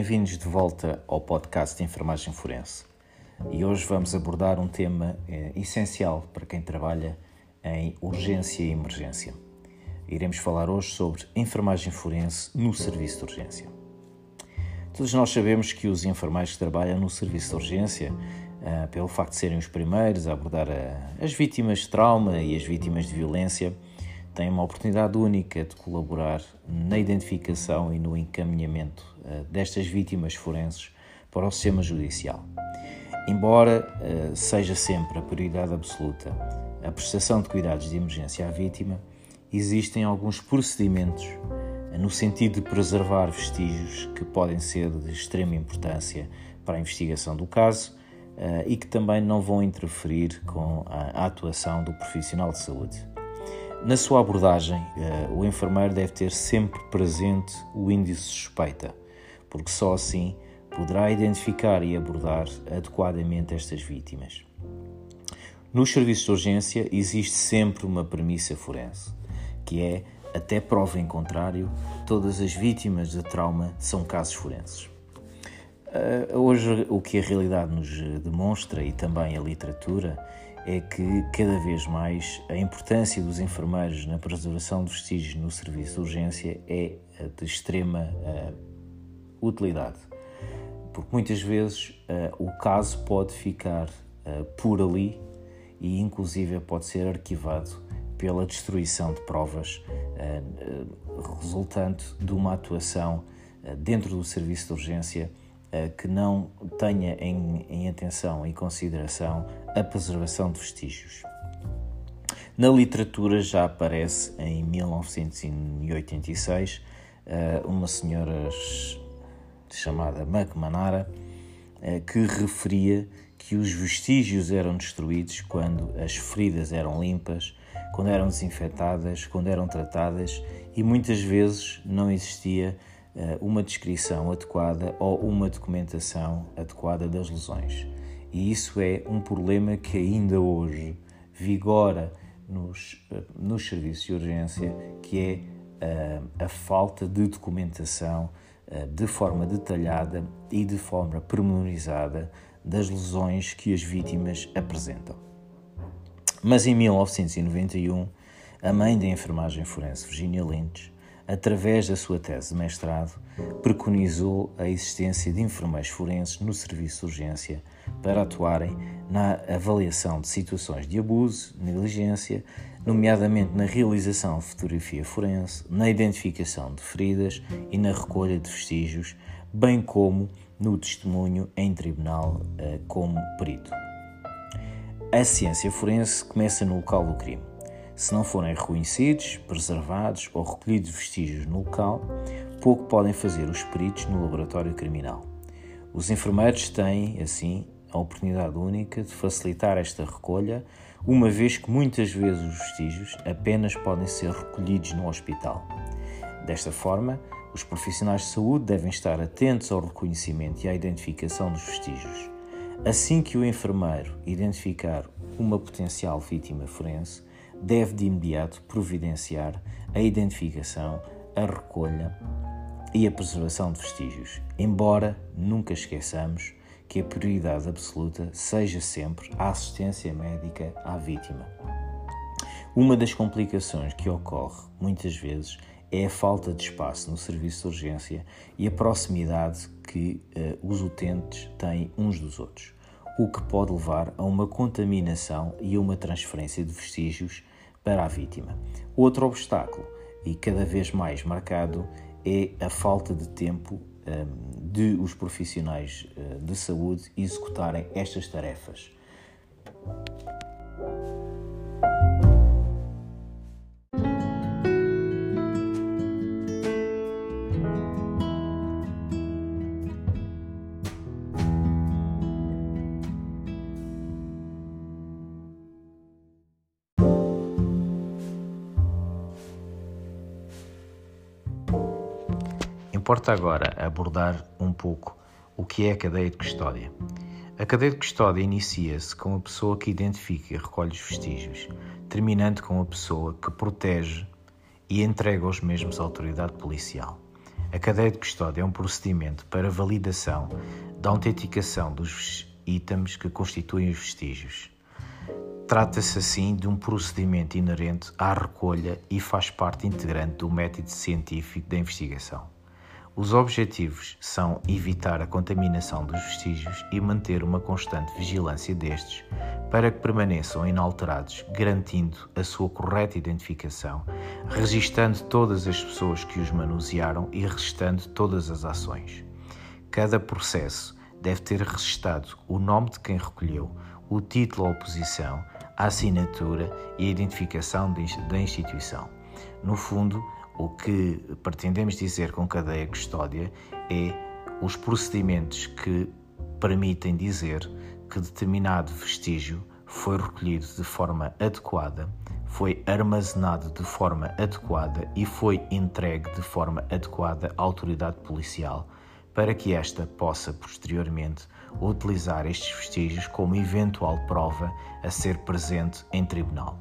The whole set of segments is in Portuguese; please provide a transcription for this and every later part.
Bem-vindos de volta ao podcast de Enfermagem Forense. E hoje vamos abordar um tema eh, essencial para quem trabalha em urgência e emergência. Iremos falar hoje sobre enfermagem forense no serviço de urgência. Todos nós sabemos que os enfermeiros que trabalham no serviço de urgência, eh, pelo facto de serem os primeiros a abordar a, as vítimas de trauma e as vítimas de violência, têm uma oportunidade única de colaborar na identificação e no encaminhamento uh, destas vítimas forenses para o sistema judicial. Embora uh, seja sempre a prioridade absoluta a prestação de cuidados de emergência à vítima, existem alguns procedimentos uh, no sentido de preservar vestígios que podem ser de extrema importância para a investigação do caso e que também não vão interferir com a atuação do profissional de saúde. Na sua abordagem, eh, o enfermeiro deve ter sempre presente o índice suspeita, porque só assim poderá identificar e abordar adequadamente estas vítimas. Nos serviços de urgência existe sempre uma premissa forense, que é, até prova em contrário, todas as vítimas de trauma são casos forenses. Eh, hoje, o que a realidade nos demonstra e também a literatura é que cada vez mais a importância dos enfermeiros na preservação de vestígios no serviço de urgência é de extrema uh, utilidade, porque muitas vezes uh, o caso pode ficar uh, por ali e inclusive pode ser arquivado pela destruição de provas resultante de uma atuação dentro do serviço de urgência que não tenha em, em atenção e consideração a preservação de vestígios. Na literatura já aparece em 1986 eh, uma senhora chamada McManara eh, que referia que os vestígios eram destruídos quando as feridas eram limpas, quando eram desinfetadas, quando eram tratadas e muitas vezes não existia eh, uma descrição adequada ou uma documentação adequada das lesões. E isso é um problema que ainda hoje vigora nos, eh, nos serviços de urgência, que é a, eh, a falta de documentação uh, de forma detalhada e de forma pormenorizada das lesões que as vítimas apresentam. Mas em 1991, a mãe da enfermagem forense, Virginia Lynch, através da sua tese de mestrado, preconizou a existência de enfermeiros forenses no serviço de urgência para atuarem na avaliação de situações de abuso, negligência, nomeadamente na realização de fotografia forense, na identificação de feridas e na recolha de vestígios, bem como no testemunho em tribunal eh, como perito. A ciência forense começa no local do crime se não forem reconhecidos, preservados ou recolhidos vestígios no local, pouco podem fazer os peritos no laboratório criminal. Os enfermeiros têm, assim, a oportunidade única de facilitar esta recolha, uma vez que muitas vezes os vestígios apenas podem ser recolhidos no hospital. Desta forma, os profissionais de saúde devem estar atentos ao reconhecimento e à identificação dos vestígios. Assim que o enfermeiro identificar uma potencial vítima forense, deve de imediato providenciar a identificação, a recolha e a preservação de vestígios, embora nunca esqueçamos que a prioridade absoluta seja sempre a assistência médica à vítima. Uma das complicações que ocorre muitas vezes é a falta de espaço no serviço de urgência e a proximidade que uh, os utentes têm uns dos outros, o que pode levar a uma contaminação e a uma transferência de vestígios para a vítima. Outro obstáculo, e cada vez mais marcado, é a falta de tempo de os profissionais uh, de saúde executarem estas tarefas. Importa agora abordar um pouco o que é a cadeia de custódia. A cadeia de custódia inicia-se com a pessoa que identifica e recolhe os vestígios, terminando com a pessoa que protege e entrega os mesmos à autoridade policial. A cadeia de custódia é um procedimento para validação da autenticação dos itens que constituem os vestígios. Trata-se assim de um procedimento inerente à recolha e faz parte integrante do método científico da investigação. Os objetivos são evitar a contaminação dos vestígios e manter uma constante vigilância destes para que permaneçam inalterados, garantindo a sua correta identificação, registando todas as pessoas que os manusearam e registando todas as ações. Cada processo deve ter registado o nome de quem recolheu, o título ou posição, a assinatura e a identificação da instituição. No fundo, o que pretendemos dizer com cadeia custódia é os procedimentos que permitem dizer que determinado vestígio foi recolhido de forma adequada, foi armazenado de forma adequada e foi entregue de forma adequada à autoridade policial, para que esta possa posteriormente utilizar estes vestígios como eventual prova a ser presente em tribunal.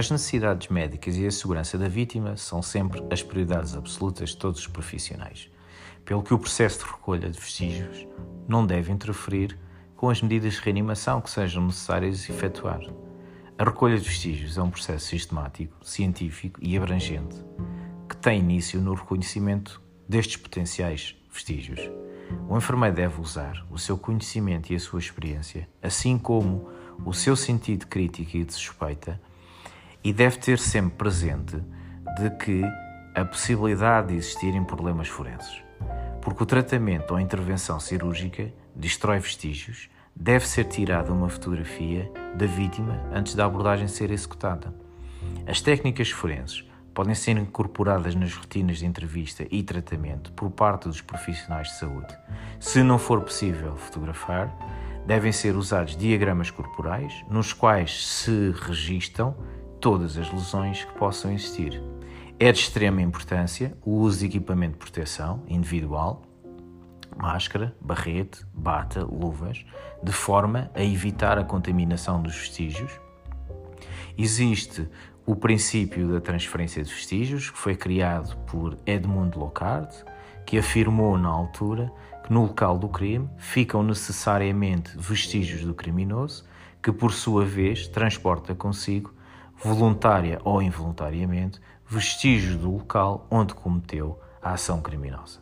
As necessidades médicas e a segurança da vítima são sempre as prioridades absolutas de todos os profissionais, pelo que o processo de recolha de vestígios não deve interferir com as medidas de reanimação que sejam necessárias efetuar. A recolha de vestígios é um processo sistemático, científico e abrangente que tem início no reconhecimento destes potenciais vestígios. O enfermeiro deve usar o seu conhecimento e a sua experiência, assim como o seu sentido crítico e de suspeita, e deve ter sempre presente de que a possibilidade de existirem problemas forenses. Porque o tratamento ou intervenção cirúrgica destrói vestígios, deve ser tirada uma fotografia da vítima antes da abordagem ser executada. As técnicas forenses podem ser incorporadas nas rotinas de entrevista e tratamento por parte dos profissionais de saúde. Se não for possível fotografar, devem ser usados diagramas corporais nos quais se registam todas as lesões que possam existir. É de extrema importância o uso de equipamento de proteção individual, máscara, barrete, bata, luvas, de forma a evitar a contaminação dos vestígios. Existe o princípio da transferência de vestígios, que foi criado por Edmund Locard, que afirmou na altura que no local do crime ficam necessariamente vestígios do criminoso, que por sua vez transporta consigo voluntária ou involuntariamente, vestígios do local onde cometeu a ação criminosa.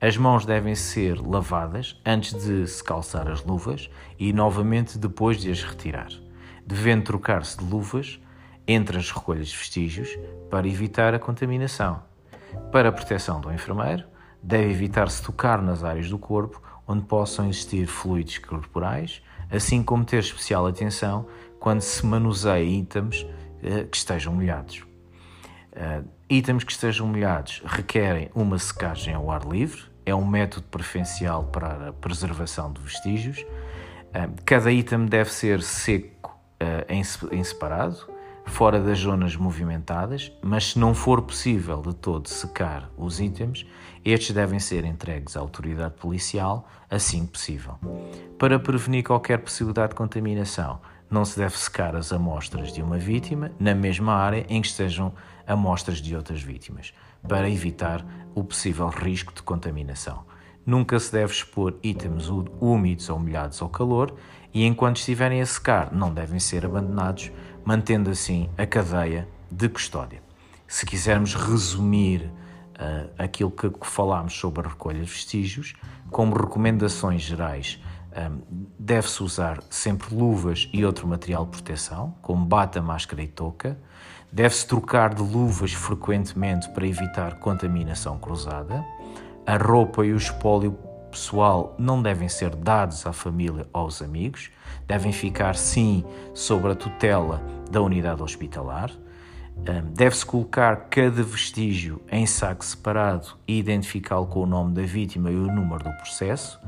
As mãos devem ser lavadas antes de se calçar as luvas e novamente depois de as retirar, devendo trocar-se de luvas entre as recolhas de vestígios para evitar a contaminação. Para a proteção do enfermeiro, deve evitar-se tocar nas áreas do corpo onde possam existir fluidos corporais, assim como ter especial atenção quando se manuseia itens uh, que estejam molhados. Uh, itens que estejam molhados requerem uma secagem ao ar livre, é um método preferencial para a preservação de vestígios. Uh, cada item deve ser seco em, em separado, fora das zonas movimentadas, mas se não for possível de todo secar os itens, estes devem ser entregues à autoridade policial assim que possível. Para prevenir qualquer possibilidade de contaminação, não se deve secar as amostras de uma vítima na mesma área em que estejam amostras de outras vítimas, para evitar o possível risco de contaminação. Nunca se deve expor itens úmidos ou molhados ao calor e, enquanto estiverem a secar, não devem ser abandonados, mantendo assim a cadeia de custódia. Se quisermos resumir uh, aquilo que falámos sobre a recolha de vestígios, como recomendações gerais deve-se usar sempre luvas e outro material de proteção, como bata, máscara e touca. Deve-se trocar de luvas frequentemente para evitar contaminação cruzada. A roupa e o espólio pessoal não devem ser dados à família ou aos amigos, devem ficar sim sobre a tutela da unidade hospitalar. Deve-se colocar cada vestígio em saco separado e identificá-lo com o nome da vítima e o número do processo,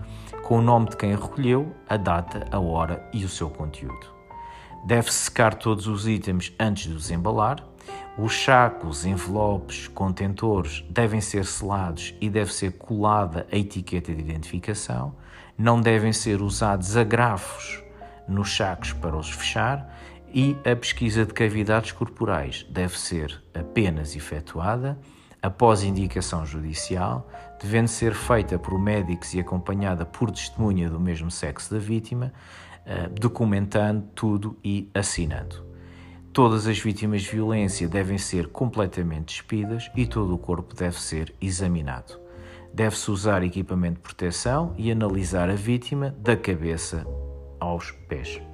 com o nome de quem recolheu, a data, a hora e o seu conteúdo. Deve-se secar todos os itens antes de os embalar. Os sacos, envelopes, contentores devem ser selados e deve ser colada a etiqueta de identificação. Não devem ser usados agrafos nos sacos para os fechar e a pesquisa de cavidades corporais deve ser apenas efetuada após indicação judicial, devendo ser feita por médicos e acompanhada por testemunha do mesmo sexo da vítima, eh, documentando tudo e assinando. Todas as vítimas de violência devem ser completamente despidas e todo o corpo deve ser examinado. Deve-se usar equipamento de proteção e analisar a vítima da cabeça aos pés.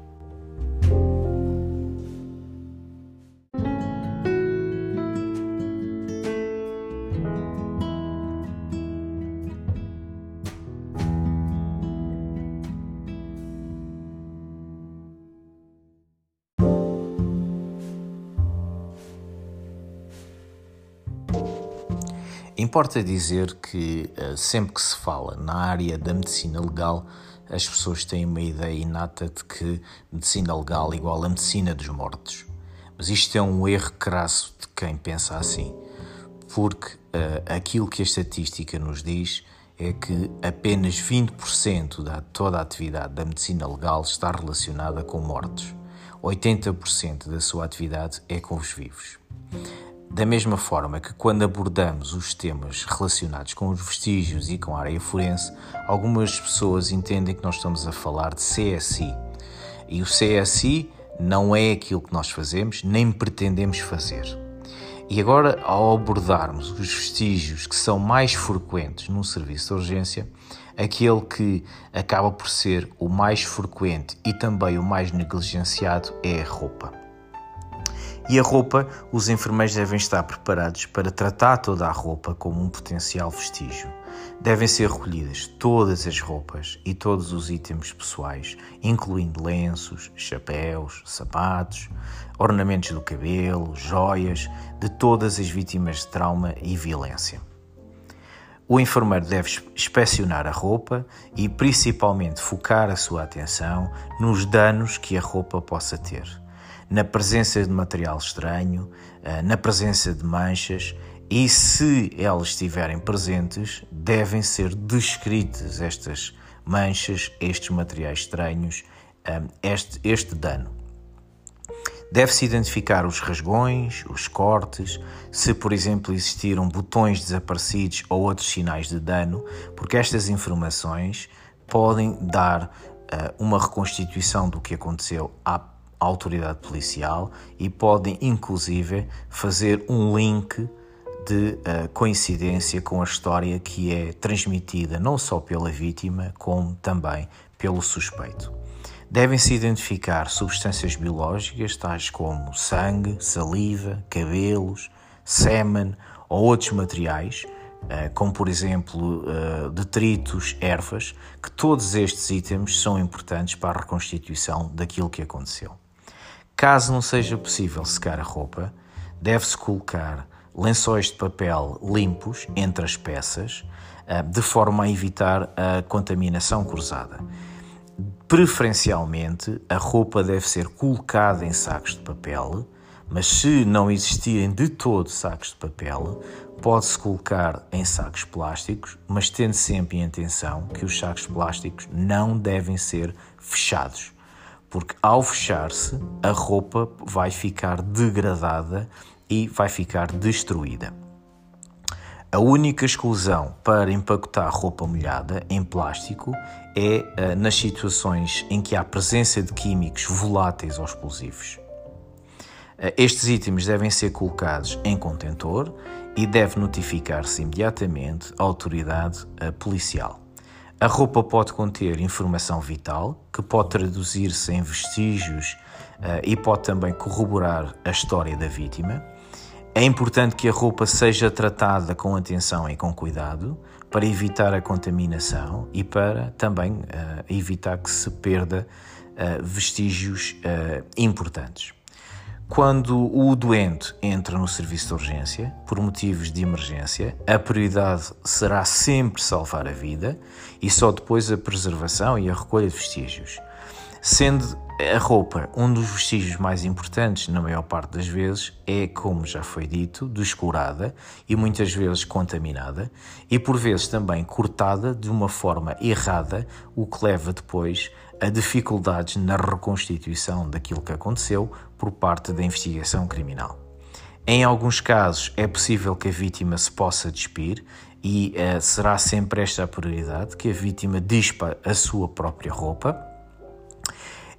Importa dizer que eh, sempre que se fala na área da medicina legal, as pessoas têm uma ideia inata de que medicina legal igual a medicina dos mortos. Mas isto é um erro crasso de quem pensa assim, porque uh, aquilo que a estatística nos diz é que apenas 20% de toda a atividade da medicina legal está relacionada com mortos. 80% da sua atividade é com os vivos. Da mesma forma que, quando abordamos os temas relacionados com os vestígios e com a área forense, algumas pessoas entendem que nós estamos a falar de CSI. E o CSI não é aquilo que nós fazemos, nem pretendemos fazer. E agora, ao abordarmos os vestígios que são mais frequentes num serviço de urgência, aquele que acaba por ser o mais frequente e também o mais negligenciado é a roupa. E a roupa, os enfermeiros devem estar preparados para tratar toda a roupa como um potencial vestígio. Devem ser recolhidas todas as roupas e todos os itens pessoais, incluindo lenços, chapéus, sapatos, ornamentos do cabelo, joias, de todas as vítimas de trauma e violência. O enfermeiro deve inspecionar a roupa e, principalmente, focar a sua atenção nos danos que a roupa possa ter na presença de material estranho, eh, na presença de manchas e, se elas estiverem presentes, devem ser descritas estas manchas, estes materiais estranhos, eh, este, este dano. Deve-se identificar os rasgões, os cortes, se, por exemplo, existiram botões desaparecidos ou outros sinais de dano, porque estas informações podem dar uh, uma reconstituição do que aconteceu à autoridade policial e podem, inclusive, fazer um link de uh, coincidência com a história que é transmitida não só pela vítima, como também pelo suspeito. Devem-se identificar substâncias biológicas tais como sangue, saliva, cabelos, sêmen ou outros materiais, uh, como por exemplo uh, detritos, ervas, que todos estes itens são importantes para a reconstituição daquilo que aconteceu. Caso não seja possível secar a roupa, deve-se colocar lençóis de papel limpos entre as peças, eh, de forma a evitar a contaminação cruzada. Preferencialmente, a roupa deve ser colocada em sacos de papel, mas se não existirem de todo sacos de papel, pode-se colocar em sacos plásticos, mas tendo sempre em atenção que os sacos plásticos não devem ser fechados porque ao fechar-se, a roupa vai ficar degradada e vai ficar destruída. A única exclusão para empacotar roupa molhada em plástico é uh, nas situações em que há presença de químicos voláteis ou explosivos. Uh, estes itens devem ser colocados em contentor e deve notificar-se imediatamente a autoridade uh, policial. A roupa pode conter informação vital, que pode traduzir-se em vestígios uh, e pode também corroborar a história da vítima. É importante que a roupa seja tratada com atenção e com cuidado para evitar a contaminação e para também uh, evitar que se perda uh, vestígios importantes. Quando o doente entra no serviço de urgência por motivos de emergência, a prioridade será sempre salvar a vida e só depois a preservação e a recolha de vestígios. Sendo a roupa um dos vestígios mais importantes, na maior parte das vezes, é, como já foi dito, descolorada e muitas vezes contaminada e por vezes também cortada de uma forma errada, o que leva depois a dificuldades na reconstituição daquilo que aconteceu por parte da investigação criminal. Em alguns casos é possível que a vítima se possa despir e uh, será sempre esta a prioridade, que a vítima dispa a sua própria roupa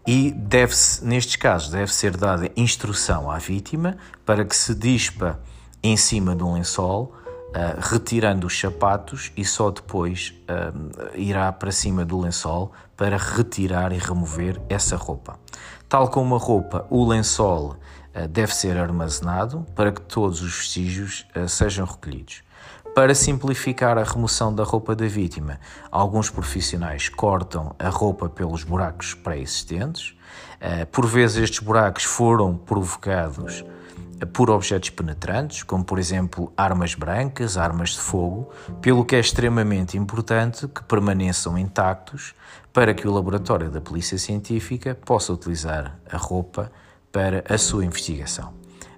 e deve-se, nestes casos, deve ser dada instrução à vítima para que se dispa em cima de um lençol uh, retirando os sapatos e só depois uh, irá para cima do lençol para retirar e remover essa roupa. Tal como a roupa, o lençol deve ser armazenado para que todos os vestígios sejam recolhidos. Para simplificar a remoção da roupa da vítima, alguns profissionais cortam a roupa pelos buracos pré-existentes. Por vezes, estes buracos foram provocados por objetos penetrantes, como por exemplo armas brancas, armas de fogo, pelo que é extremamente importante que permaneçam intactos para que o laboratório da Polícia Científica possa utilizar a roupa para a sua investigação.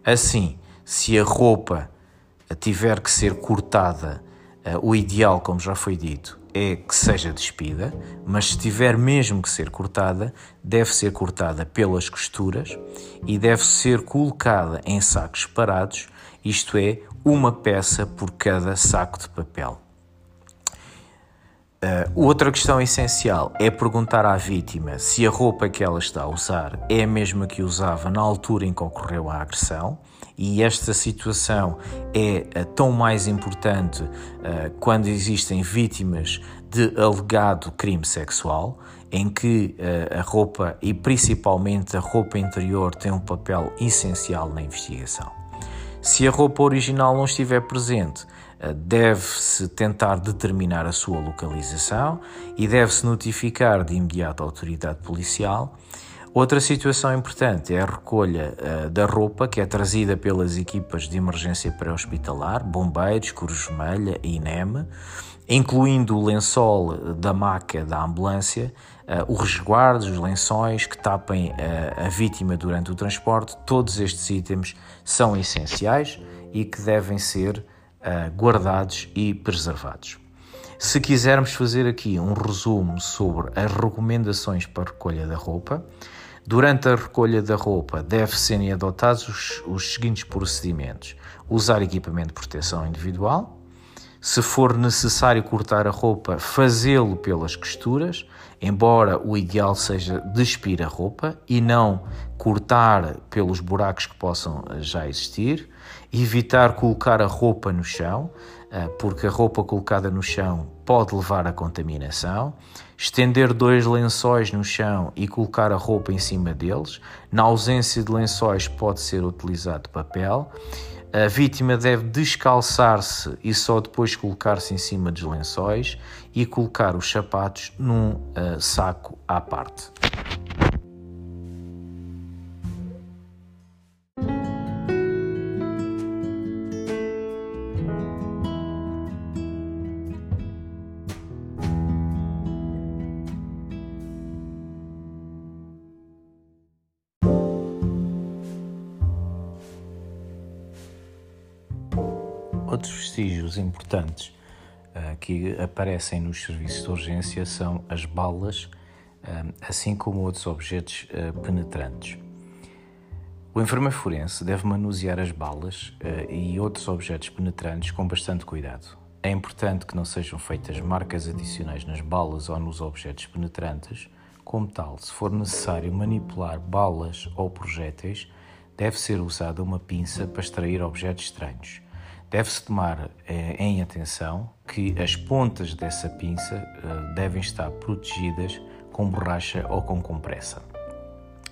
Assim, se a roupa tiver que ser cortada, eh, o ideal, como já foi dito, é que seja despida, mas se tiver mesmo que ser cortada, deve ser cortada pelas costuras e deve ser colocada em sacos separados, isto é, uma peça por cada saco de papel. Uh, outra questão essencial é perguntar à vítima se a roupa que ela está a usar é a mesma que usava na altura em que ocorreu a agressão, e esta situação é uh, tão mais importante uh, quando existem vítimas de alegado crime sexual, em que a roupa e principalmente a roupa interior tem um papel essencial na investigação. Se a roupa original não estiver presente, eh, deve-se tentar determinar a sua localização e deve-se notificar de imediato a autoridade policial. Outra situação importante é a recolha uh, da roupa que é trazida pelas equipas de emergência pré-hospitalar, bombeiros, Cruz Vermelha e INEM, incluindo o lençol da maca da ambulância, uh, os resguardos, os lençóis que tapem uh, a vítima durante o transporte. Todos estes itens são essenciais e que devem ser guardados e preservados. Se quisermos fazer aqui um resumo sobre as recomendações para a recolha da roupa, durante a recolha da roupa deve serem adotados os, os seguintes procedimentos: usar equipamento de proteção individual, se for necessário cortar a roupa, fazê-lo pelas costuras, embora o ideal seja despir a roupa e não cortar pelos buracos que possam já existir. Evitar colocar a roupa no chão, eh, porque a roupa colocada no chão pode levar à contaminação, estender dois lençóis no chão e colocar a roupa em cima deles. Na ausência de lençóis, pode ser utilizado papel. A vítima deve descalçar-se e só depois colocar-se em cima dos lençóis e colocar os sapatos num uh, saco à parte. Importantes uh, que aparecem nos serviços de urgência são as balas, uh, assim como outros objetos uh, penetrantes. O enfermeiro forense deve manusear as balas e outros objetos penetrantes com bastante cuidado. É importante que não sejam feitas marcas adicionais nas balas ou nos objetos penetrantes. Como tal, se for necessário manipular balas ou projéteis, deve ser usada uma pinça para extrair objetos estranhos. Deve-se tomar eh, em atenção que as pontas dessa pinça eh, devem estar protegidas com borracha ou com compressa.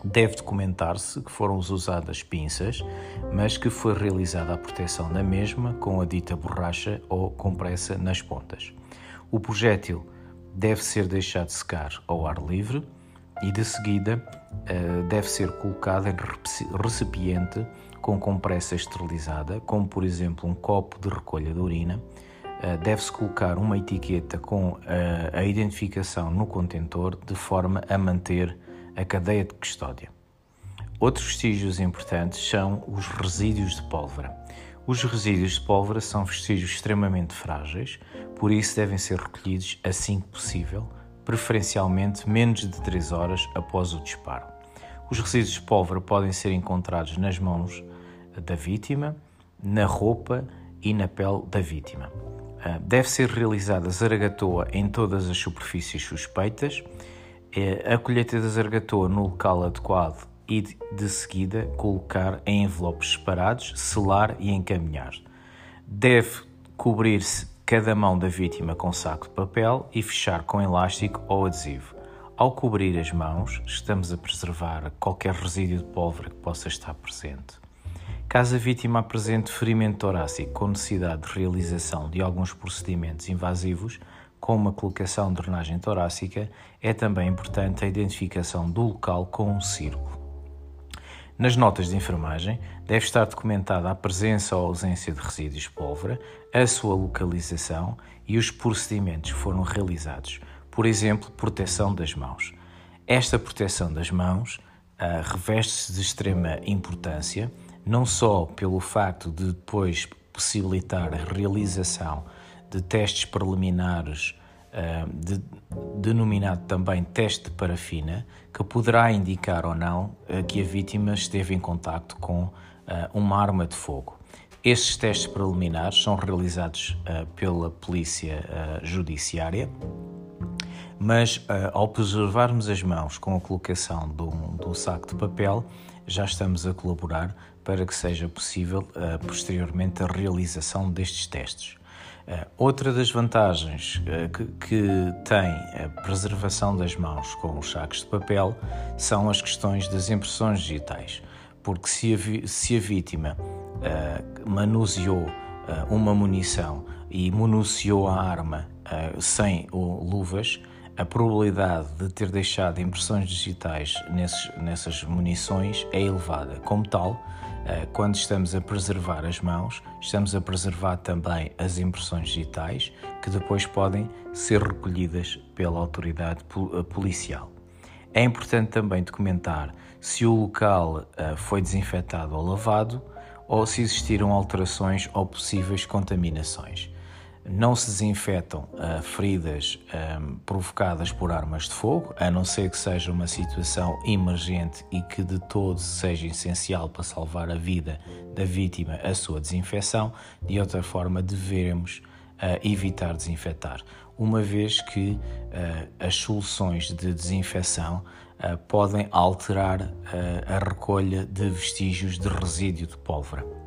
Deve documentar-se que foram usadas pinças, mas que foi realizada a proteção da mesma com a dita borracha ou compressa nas pontas. O projétil deve ser deixado secar ao ar livre e de seguida deve ser colocada em recipiente com compressa esterilizada, como por exemplo um copo de recolha de urina. Deve-se colocar uma etiqueta com a identificação no contentor de forma a manter a cadeia de custódia. Outros vestígios importantes são os resíduos de pólvora. Os resíduos de pólvora são vestígios extremamente frágeis, por isso devem ser recolhidos assim que possível, preferencialmente menos de 3 horas após o disparo. Os resíduos de pólvora podem ser encontrados nas mãos da vítima, na roupa e na pele da vítima. Ah, deve ser realizada zaragatoa em todas as superfícies suspeitas. Eh, a colheita da zaragatoa no local adequado e de seguida colocar em envelopes separados, selar e encaminhar. Deve cobrir-se cada mão da vítima com saco de papel e fechar com elástico ou adesivo. Ao cobrir as mãos, estamos a preservar qualquer resíduo de pólvora que possa estar presente. Caso a vítima apresente ferimento torácico com necessidade de realização de alguns procedimentos invasivos, com uma colocação de drenagem torácica, é também importante a identificação do local com um círculo. Nas notas de enfermagem, deve estar documentada a presença ou ausência de resíduos de pólvora, a sua localização e os procedimentos que foram realizados, por exemplo, proteção das mãos. Esta proteção das mãos uh, reveste-se de extrema importância, não só pelo facto de depois possibilitar a realização de testes preliminares de, denominado também teste de parafina, que poderá indicar ou não uh, que a vítima esteve em contacto com uh, uma arma de fogo. Estes testes preliminares são realizados pela Polícia Judiciária, mas ao preservarmos as mãos com a colocação de um, de um saco de papel, já estamos a colaborar para que seja possível posteriormente a realização destes testes. Eh, outra das vantagens eh, que, que, tem a preservação das mãos com os sacos de papel são as questões das impressões digitais, porque se a, se a vítima uh, manuseou uh, uma munição e munuciou a arma uh, sem luvas, a probabilidade de ter deixado impressões digitais nesses, nessas munições é elevada. Como tal, eh, quando estamos a preservar as mãos, estamos a preservar também as impressões digitais que depois podem ser recolhidas pela autoridade eh, policial. É importante também documentar se o local eh, foi desinfetado ou lavado ou se existiram alterações ou possíveis contaminações não se desinfetam uh, feridas um, provocadas por armas de fogo, a não ser que seja uma situação emergente e que de todo seja essencial para salvar a vida da vítima a sua desinfecção. De outra forma, devemos uh, evitar desinfetar, uma vez que uh, as soluções de desinfecção podem alterar a recolha de vestígios de resíduo de pólvora.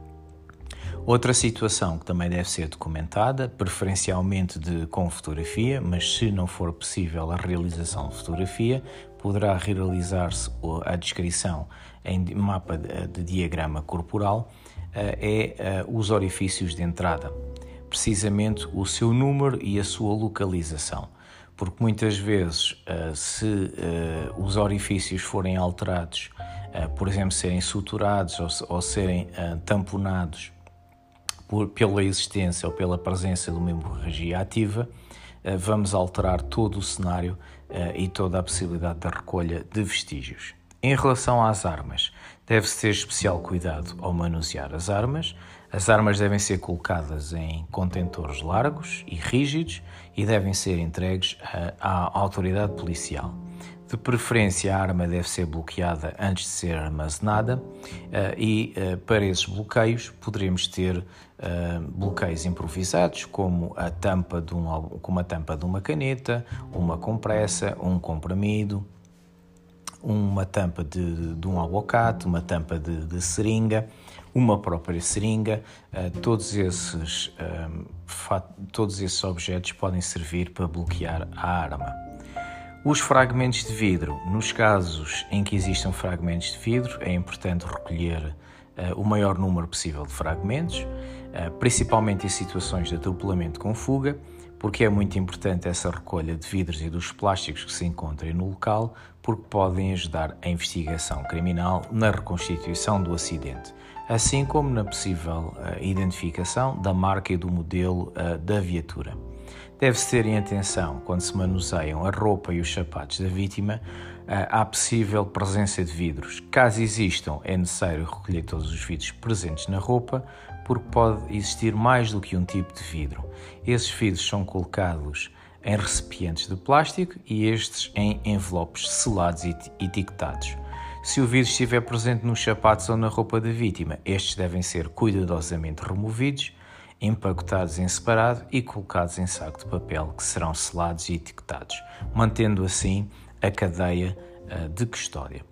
Outra situação que também deve ser documentada, preferencialmente de, com fotografia, mas se não for possível a realização de fotografia, poderá realizar-se a descrição em mapa de, diagrama corporal, eh, é eh, os orifícios de entrada, precisamente o seu número e a sua localização. Porque muitas vezes, eh, se os orifícios forem alterados, por exemplo, serem suturados ou serem tamponados por, pela existência ou pela presença de uma hemorragia ativa, eh, vamos alterar todo o cenário eh, e toda a possibilidade da recolha de vestígios. Em relação às armas, deve-se ter especial cuidado ao manusear as armas. As armas devem ser colocadas em contentores largos e rígidos e devem ser entregues eh, à autoridade policial. De preferência, a arma deve ser bloqueada antes de ser armazenada e para esses bloqueios poderemos ter eh, bloqueios improvisados, como a tampa de, um, como a tampa de uma caneta, uma compressa, um comprimido, uma tampa de, de um aguacate, uma tampa de, de seringa, uma própria seringa. todos, esses, todos esses objetos podem servir para bloquear a arma. Os fragmentos de vidro. Nos casos em que existam fragmentos de vidro, é importante recolher uh, o maior número possível de fragmentos, uh, principalmente em situações de atropelamento com fuga, Porque é muito importante essa recolha de vidros e dos plásticos que se encontrem no local, porque podem ajudar a investigação criminal na reconstituição do acidente, assim como na possível uh, identificação da marca e do modelo uh, da viatura. Deve-se ter em atenção quando se manuseiam a roupa e os sapatos da vítima à possível presença de vidros. Caso existam, é necessário recolher todos os vidros presentes na roupa, porque pode existir mais do que um tipo de vidro. Esses vidros são colocados em recipientes de plástico e estes em envelopes selados e etiquetados. Se o vidro estiver presente nos sapatos ou na roupa da vítima, estes devem ser cuidadosamente removidos, empacotados em separado e colocados em saco de papel que serão selados e etiquetados, mantendo assim a cadeia uh, de custódia.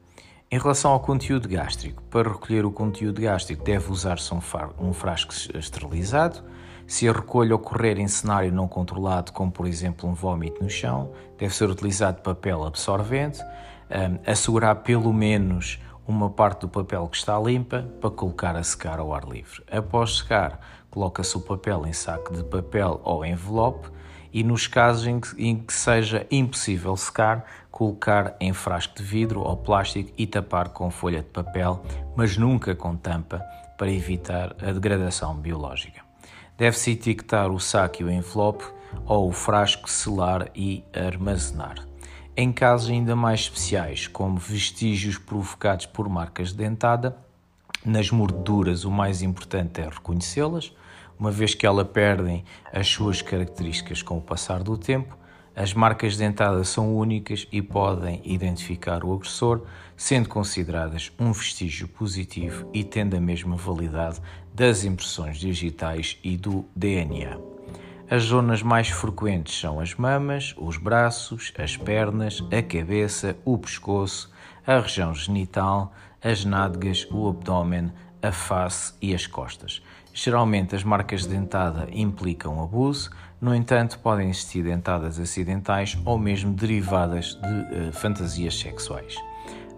Em relação ao conteúdo gástrico, para recolher o conteúdo gástrico deve usar-se um, frasco esterilizado. Se a recolha ocorrer em cenário não controlado, como por exemplo um vômito no chão, deve ser utilizado papel absorvente, um, assegurar pelo menos uma parte do papel que está limpa para colocar a secar ao ar livre. Após secar, coloca-se o papel em saco de papel ou envelope e nos casos em que, em que seja impossível secar, colocar em frasco de vidro ou plástico e tapar com folha de papel, mas nunca com tampa, para evitar a degradação biológica. Deve-se etiquetar o saco e o envelope ou o frasco, selar e armazenar. Em casos ainda mais especiais, como vestígios provocados por marcas de dentada, nas mordeduras o mais importante é reconhecê-las, uma vez que elas perdem as suas características com o passar do tempo, as marcas dentadas são únicas e podem identificar o agressor, sendo consideradas um vestígio positivo e tendo a mesma validade das impressões digitais e do DNA. As zonas mais frequentes são as mamas, os braços, as pernas, a cabeça, o pescoço, a região genital, as nádegas, o abdômen, a face e as costas. Geralmente, as marcas de dentada implicam abuso, no entanto, podem existir dentadas acidentais ou mesmo derivadas de uh, fantasias sexuais.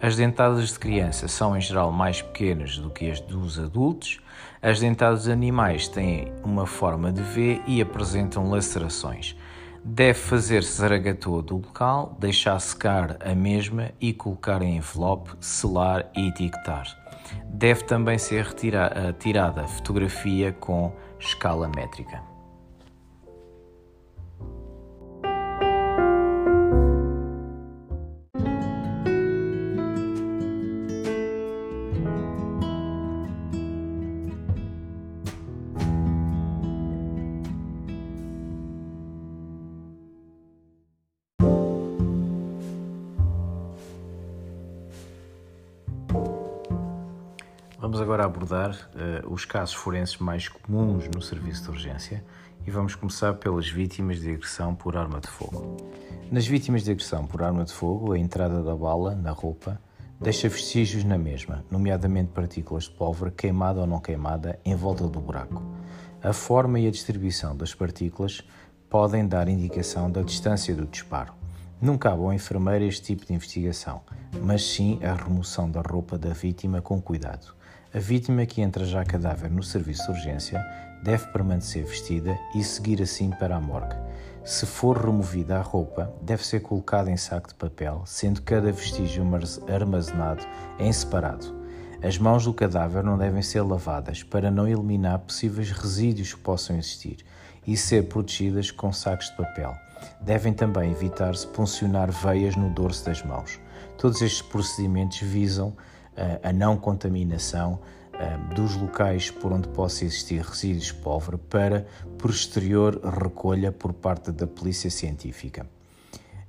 As dentadas de criança são em geral mais pequenas do que as dos adultos. As dentadas de animais têm uma forma de V e apresentam lacerações. Deve fazer-se zaragatô do local, deixar secar a mesma e colocar em envelope, selar e etiquetar. Deve também ser retirada, tirada fotografia com escala métrica. Abordar uh, os casos forenses mais comuns no serviço de urgência e vamos começar pelas vítimas de agressão por arma de fogo. Nas vítimas de agressão por arma de fogo, a entrada da bala na roupa deixa vestígios na mesma, nomeadamente partículas de pólvora queimada ou não queimada em volta do buraco. A forma e a distribuição das partículas podem dar indicação da distância do disparo. Não cabe ao enfermeiro este tipo de investigação, mas sim a remoção da roupa da vítima com cuidado. A vítima que entra já cadáver no serviço de urgência deve permanecer vestida e seguir assim para a morgue. Se for removida a roupa, deve ser colocada em saco de papel, sendo cada vestígio armazenado em separado. As mãos do cadáver não devem ser lavadas para não eliminar possíveis resíduos que possam existir e ser protegidas com sacos de papel. Devem também evitar-se puncionar veias no dorso das mãos. Todos estes procedimentos visam a não contaminação dos locais por onde possa existir resíduos pólvora para posterior recolha por parte da Polícia Científica.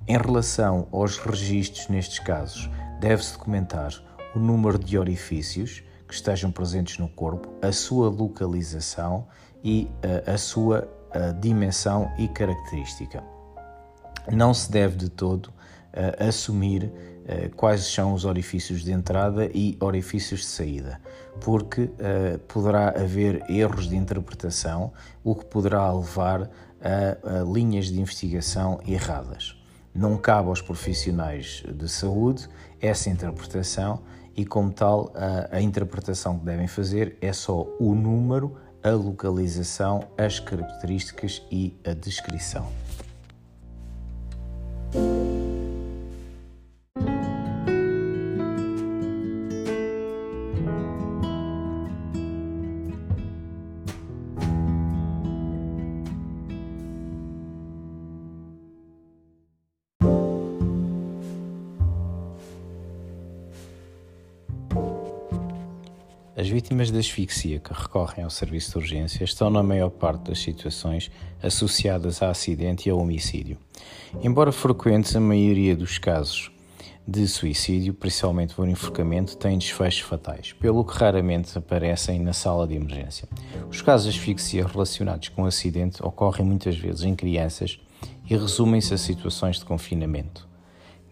Em relação aos registros nestes casos, deve-se documentar o número de orifícios que estejam presentes no corpo, a sua localização e a, a sua a dimensão e característica. Não se deve de todo assumir eh, quais são os orifícios de entrada e orifícios de saída, porque uh, poderá haver erros de interpretação, o que poderá levar a, a, linhas de investigação erradas. Não cabe aos profissionais de saúde essa interpretação e, como tal, a, a interpretação que devem fazer é só o número, a localização, as características e a descrição. As vítimas de asfixia que recorrem ao serviço de urgência estão, na maior parte das situações, associadas a acidente e a homicídio. Embora frequentes, a maioria dos casos de suicídio, principalmente por enforcamento, têm desfechos fatais, pelo que raramente aparecem na sala de emergência. Os casos de asfixia relacionados com acidente ocorrem muitas vezes em crianças e resumem-se a situações de confinamento.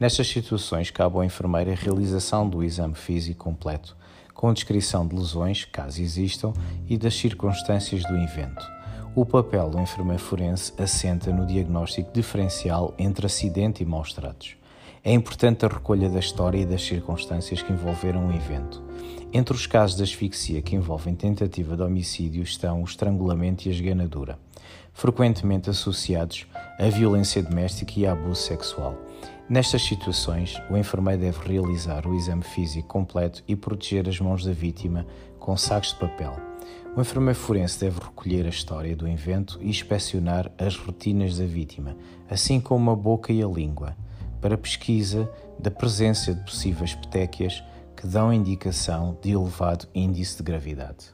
Nestas situações, cabe ao enfermeiro a realização do exame físico completo com descrição de lesões, caso existam, e das circunstâncias do evento. O papel do enfermeiro forense assenta no diagnóstico diferencial entre acidente e maus tratos. É importante a recolha da história e das circunstâncias que envolveram o evento. Entre os casos de asfixia que envolvem tentativa de homicídio estão o estrangulamento e a esganadura, frequentemente associados à violência doméstica e abuso sexual. Nestas situações, o enfermeiro deve realizar o exame físico completo e proteger as mãos da vítima com sacos de papel. O enfermeiro forense deve recolher a história do evento e inspecionar as rotinas da vítima, assim como a boca e a língua, para pesquisa da presença de possíveis petequias que dão indicação de elevado índice de gravidade.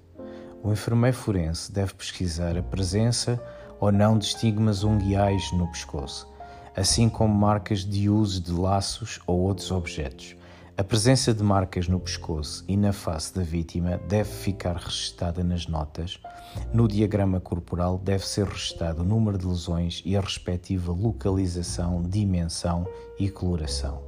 O enfermeiro forense deve pesquisar a presença ou não de estigmas unguiais no pescoço, assim como marcas de uso de laços ou outros objetos. A presença de marcas no pescoço e na face da vítima deve ficar registada nas notas. No diagrama corporal deve ser registado o número de lesões e a respectiva localização, dimensão e coloração.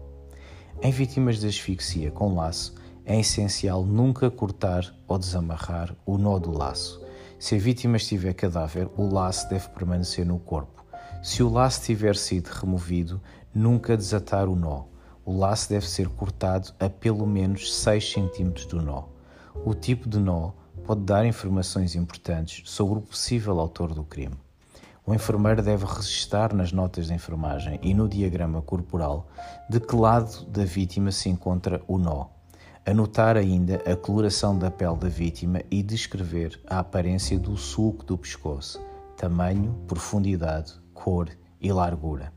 Em vítimas de asfixia com laço, é essencial nunca cortar ou desamarrar o nó do laço. Se a vítima estiver cadáver, o laço deve permanecer no corpo. Se o laço tiver sido removido, nunca desatar o nó. O laço deve ser cortado a pelo menos 6 cm do nó. O tipo de nó pode dar informações importantes sobre o possível autor do crime. O enfermeiro deve registrar nas notas de enfermagem e no diagrama corporal de que lado da vítima se encontra o nó. Anotar ainda a coloração da pele da vítima e descrever a aparência do sulco do pescoço, tamanho, profundidade, cor e largura.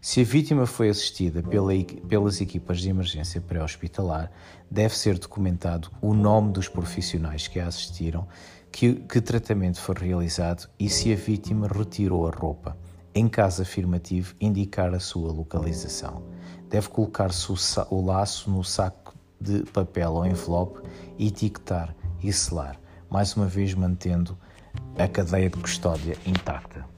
Se a vítima foi assistida pela, pelas equipas de emergência pré-hospitalar, deve ser documentado o nome dos profissionais que a assistiram, que, que tratamento foi realizado e se a vítima retirou a roupa. Em caso afirmativo, indicar a sua localização. Deve colocar-se o, o laço no saco de papel ou envelope etiquetar e selar, mais uma vez mantendo a cadeia de custódia intacta.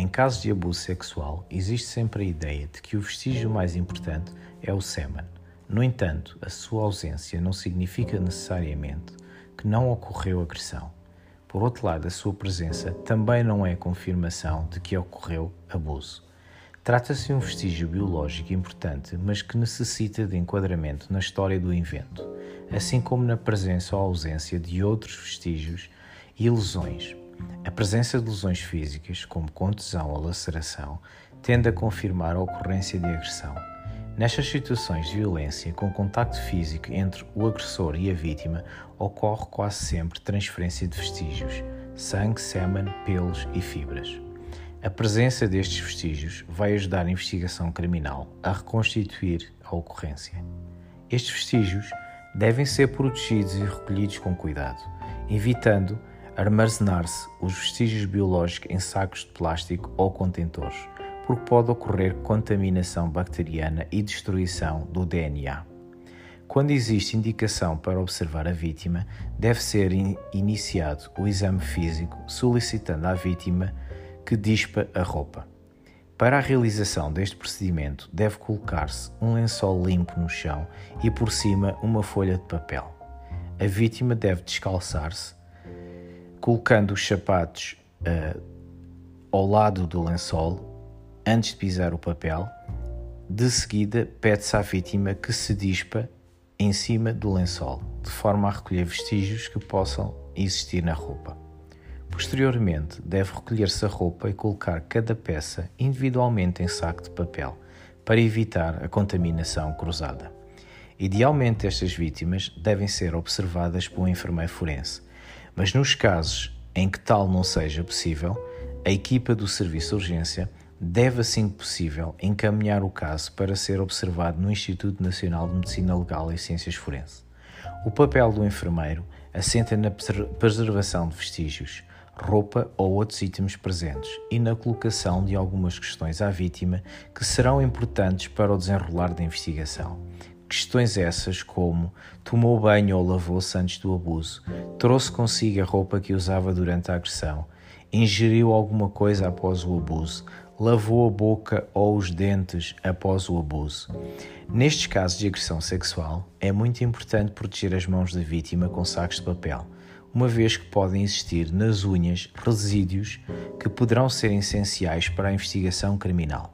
Em casos de abuso sexual, existe sempre a ideia de que o vestígio mais importante é o sêmen. No entanto, a sua ausência não significa necessariamente que não ocorreu agressão. Por outro lado, a sua presença também não é confirmação de que ocorreu abuso. Trata-se de um vestígio biológico importante, mas que necessita de enquadramento na história do evento, assim como na presença ou ausência de outros vestígios e lesões. A presença de lesões físicas, como contusão ou laceração, tende a confirmar a ocorrência de agressão. Nestas situações de violência com contacto físico entre o agressor e a vítima, ocorre quase sempre transferência de vestígios, sangue, sêmen, pelos e fibras. A presença destes vestígios vai ajudar a investigação criminal a reconstituir a ocorrência. Estes vestígios devem ser protegidos e recolhidos com cuidado, evitando armazenar-se os vestígios biológicos em sacos de plástico ou contentores porque pode ocorrer contaminação bacteriana e destruição do DNA. Quando existe indicação para observar a vítima, deve ser in iniciado o exame físico solicitando à vítima que dispa a roupa. Para a realização deste procedimento, deve colocar-se um lençol limpo no chão e por cima uma folha de papel. A vítima deve descalçar-se, colocando os sapatos uh, ao lado do lençol antes de pisar o papel. De seguida, pede-se à vítima que se dispa em cima do lençol, de forma a recolher vestígios que possam existir na roupa. Posteriormente, deve recolher-se a roupa e colocar cada peça individualmente em saco de papel, para evitar a contaminação cruzada. Idealmente, estas vítimas devem ser observadas por um enfermeiro forense, mas nos casos em que tal não seja possível, a equipa do Serviço de Urgência deve, assim que possível, encaminhar o caso para ser observado no Instituto Nacional de Medicina Legal e Ciências Forenses. O papel do enfermeiro assenta na preservação de vestígios, roupa ou outros itens presentes e na colocação de algumas questões à vítima que serão importantes para o desenrolar da investigação. Questões essas como tomou banho ou lavou-se antes do abuso, trouxe consigo a roupa que usava durante a agressão, ingeriu alguma coisa após o abuso, lavou a boca ou os dentes após o abuso. Nestes casos de agressão sexual, é muito importante proteger as mãos da vítima com sacos de papel uma vez que podem existir nas unhas resíduos que poderão ser essenciais para a investigação criminal.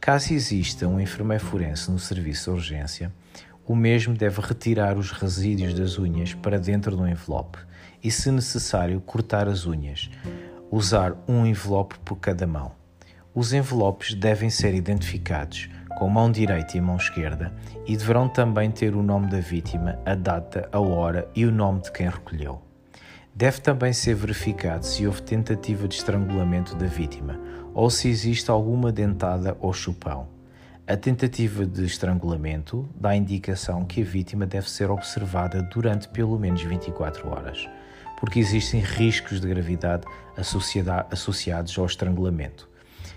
Caso exista um enfermeiro forense no serviço de urgência, o mesmo deve retirar os resíduos das unhas para dentro do envelope e, se necessário, cortar as unhas. Usar um envelope por cada mão. Os envelopes devem ser identificados com mão direita e mão esquerda e deverão também ter o nome da vítima, a data, a hora e o nome de quem recolheu. Deve também ser verificado se houve tentativa de estrangulamento da vítima ou se existe alguma dentada ou chupão. A tentativa de estrangulamento dá indicação que a vítima deve ser observada durante pelo menos 24 horas, porque existem riscos de gravidade associados ao estrangulamento.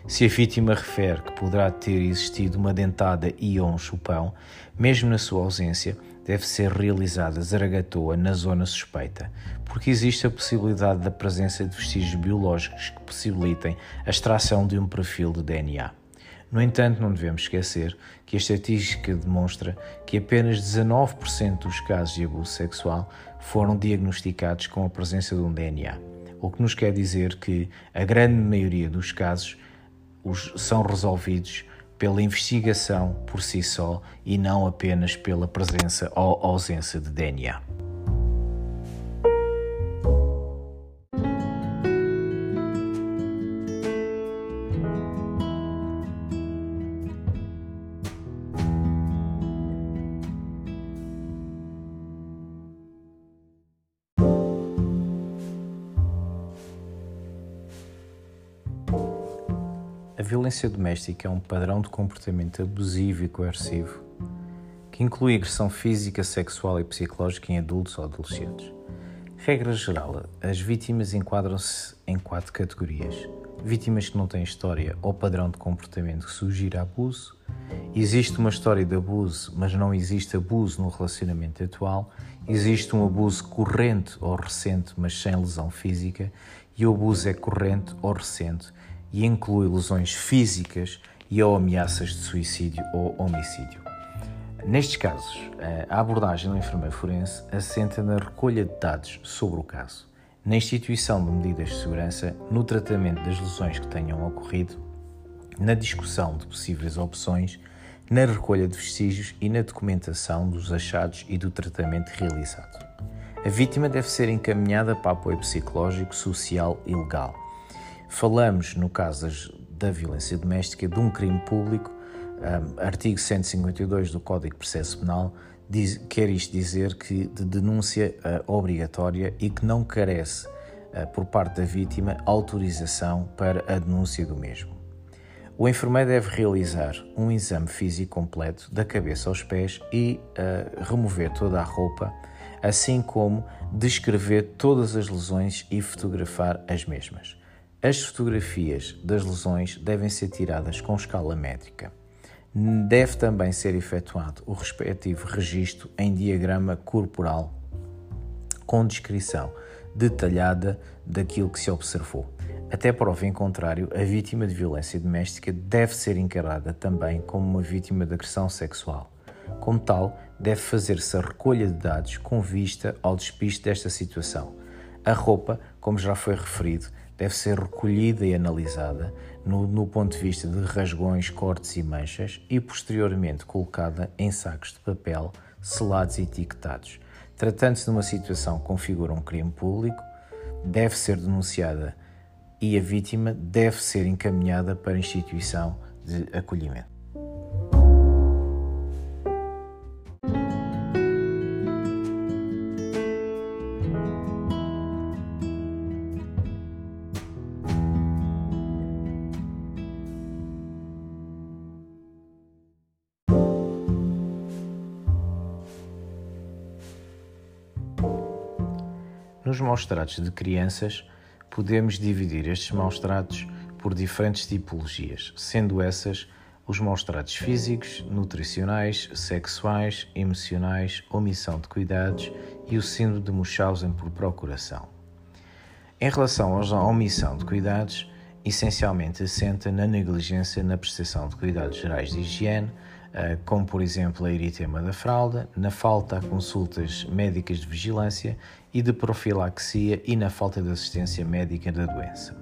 Se a vítima refere que poderá ter existido uma dentada e ou um chupão, mesmo na sua ausência, deve ser realizada zaragatoa na zona suspeita, porque existe a possibilidade da presença de vestígios biológicos que possibilitem a extração de um perfil de DNA. No entanto, não devemos esquecer que a estatística demonstra que apenas 19% dos casos de abuso sexual foram diagnosticados com a presença de um DNA, o que nos quer dizer que a grande maioria dos casos são resolvidos pela investigação por si só e não apenas pela presença ou ausência de DNA. Violência doméstica é um padrão de comportamento abusivo e coercivo que inclui agressão física, sexual e psicológica em adultos ou adolescentes. Regra geral, as vítimas enquadram-se em quatro categorias: vítimas que não têm história ou padrão de comportamento que sugira abuso, existe uma história de abuso, mas não existe abuso no relacionamento atual, existe um abuso corrente ou recente, mas sem lesão física, e o abuso é corrente ou recente e inclui lesões físicas e ou ameaças de suicídio ou homicídio. Nestes casos, a abordagem do enfermeiro forense assenta na recolha de dados sobre o caso, na instituição de medidas de segurança, no tratamento das lesões que tenham ocorrido, na discussão de possíveis opções, na recolha de vestígios e na documentação dos achados e do tratamento realizado. A vítima deve ser encaminhada para apoio psicológico, social e legal Falamos, no caso da violência doméstica, de um crime público, um, artigo 152 do Código de Processo Penal, diz, quer isto dizer que de denúncia uh, obrigatória e que não carece, uh, por parte da vítima, autorização para a denúncia do mesmo. O enfermeiro deve realizar um exame físico completo da cabeça aos pés e uh, remover toda a roupa, assim como descrever todas as lesões e fotografar as mesmas. As fotografias das lesões devem ser tiradas com escala métrica. Deve também ser efetuado o respectivo registro em diagrama corporal com descrição detalhada daquilo que se observou. Até prova em contrário, a vítima de violência doméstica deve ser encarada também como uma vítima de agressão sexual. Como tal, deve fazer-se a recolha de dados com vista ao despiste desta situação. A roupa, como já foi referido, deve ser recolhida e analisada no, no, ponto de vista de rasgões, cortes e manchas e posteriormente colocada em sacos de papel selados e etiquetados. Tratando-se de uma situação que configura um crime público, deve ser denunciada e a vítima deve ser encaminhada para a instituição de acolhimento. Nos maus-tratos de crianças, podemos dividir estes maus-tratos por diferentes tipologias, sendo essas os maus-tratos físicos, nutricionais, sexuais, emocionais, omissão de cuidados e o síndrome de Munchausen por procuração. Em relação à omissão de cuidados, essencialmente assenta na negligência na prestação de cuidados gerais de higiene, como por exemplo a eritema da fralda, na falta a consultas médicas de vigilância e de profilaxia e na falta de assistência médica da doença.